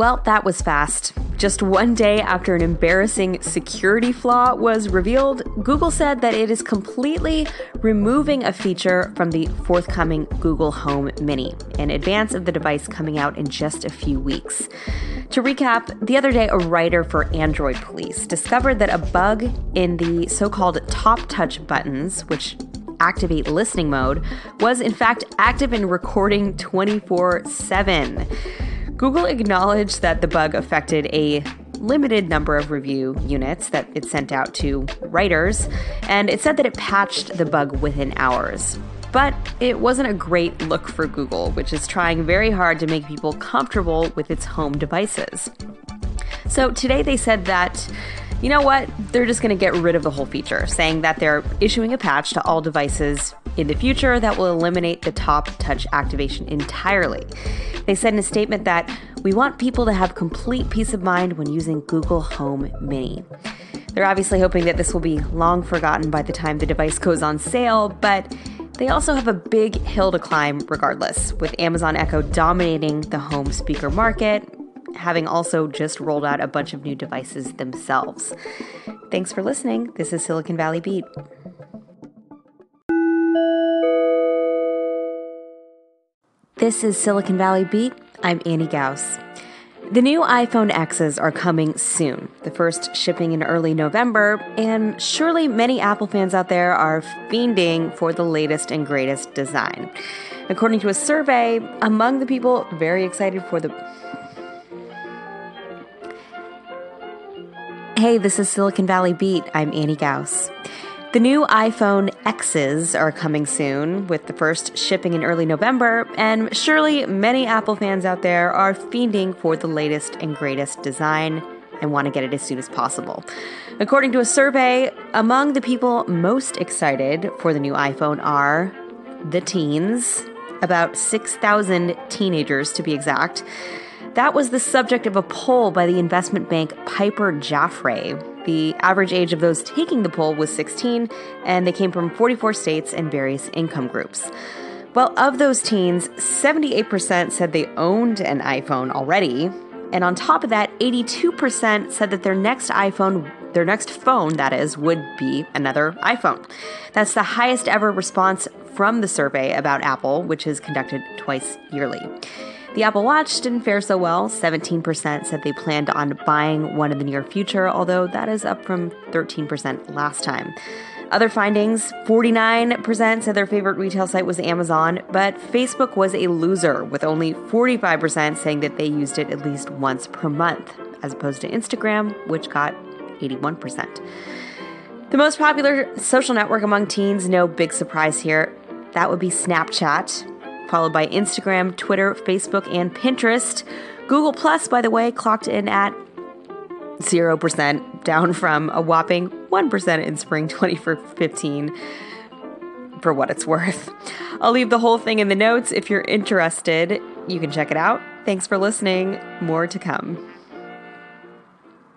Well, that was fast. Just one day after an embarrassing security flaw was revealed, Google said that it is completely removing a feature from the forthcoming Google Home Mini in advance of the device coming out in just a few weeks. To recap, the other day, a writer for Android Police discovered that a bug in the so called top touch buttons, which activate listening mode, was in fact active in recording 24 7. Google acknowledged that the bug affected a limited number of review units that it sent out to writers, and it said that it patched the bug within hours. But it wasn't a great look for Google, which is trying very hard to make people comfortable with its home devices. So today they said that you know what? They're just going to get rid of the whole feature, saying that they're issuing a patch to all devices in the future that will eliminate the top touch activation entirely. They said in a statement that we want people to have complete peace of mind when using Google Home Mini. They're obviously hoping that this will be long forgotten by the time the device goes on sale, but they also have a big hill to climb regardless, with Amazon Echo dominating the home speaker market having also just rolled out a bunch of new devices themselves. Thanks for listening. This is Silicon Valley Beat. This is Silicon Valley Beat. I'm Annie Gauss. The new iPhone X's are coming soon, the first shipping in early November, and surely many Apple fans out there are fiending for the latest and greatest design. According to a survey, among the people very excited for the Hey, this is Silicon Valley Beat. I'm Annie Gauss. The new iPhone X's are coming soon, with the first shipping in early November, and surely many Apple fans out there are fiending for the latest and greatest design and want to get it as soon as possible. According to a survey, among the people most excited for the new iPhone are the teens, about 6,000 teenagers to be exact. That was the subject of a poll by the investment bank Piper Jaffray. The average age of those taking the poll was 16, and they came from 44 states and various income groups. Well, of those teens, 78% said they owned an iPhone already. And on top of that, 82% said that their next iPhone, their next phone, that is, would be another iPhone. That's the highest ever response from the survey about Apple, which is conducted twice yearly. The Apple Watch didn't fare so well. 17% said they planned on buying one in the near future, although that is up from 13% last time. Other findings 49% said their favorite retail site was Amazon, but Facebook was a loser, with only 45% saying that they used it at least once per month, as opposed to Instagram, which got 81%. The most popular social network among teens, no big surprise here, that would be Snapchat followed by Instagram, Twitter, Facebook, and Pinterest. Google Plus, by the way, clocked in at 0%, down from a whopping 1% in spring 2015 for what it's worth. I'll leave the whole thing in the notes if you're interested. You can check it out. Thanks for listening. More to come.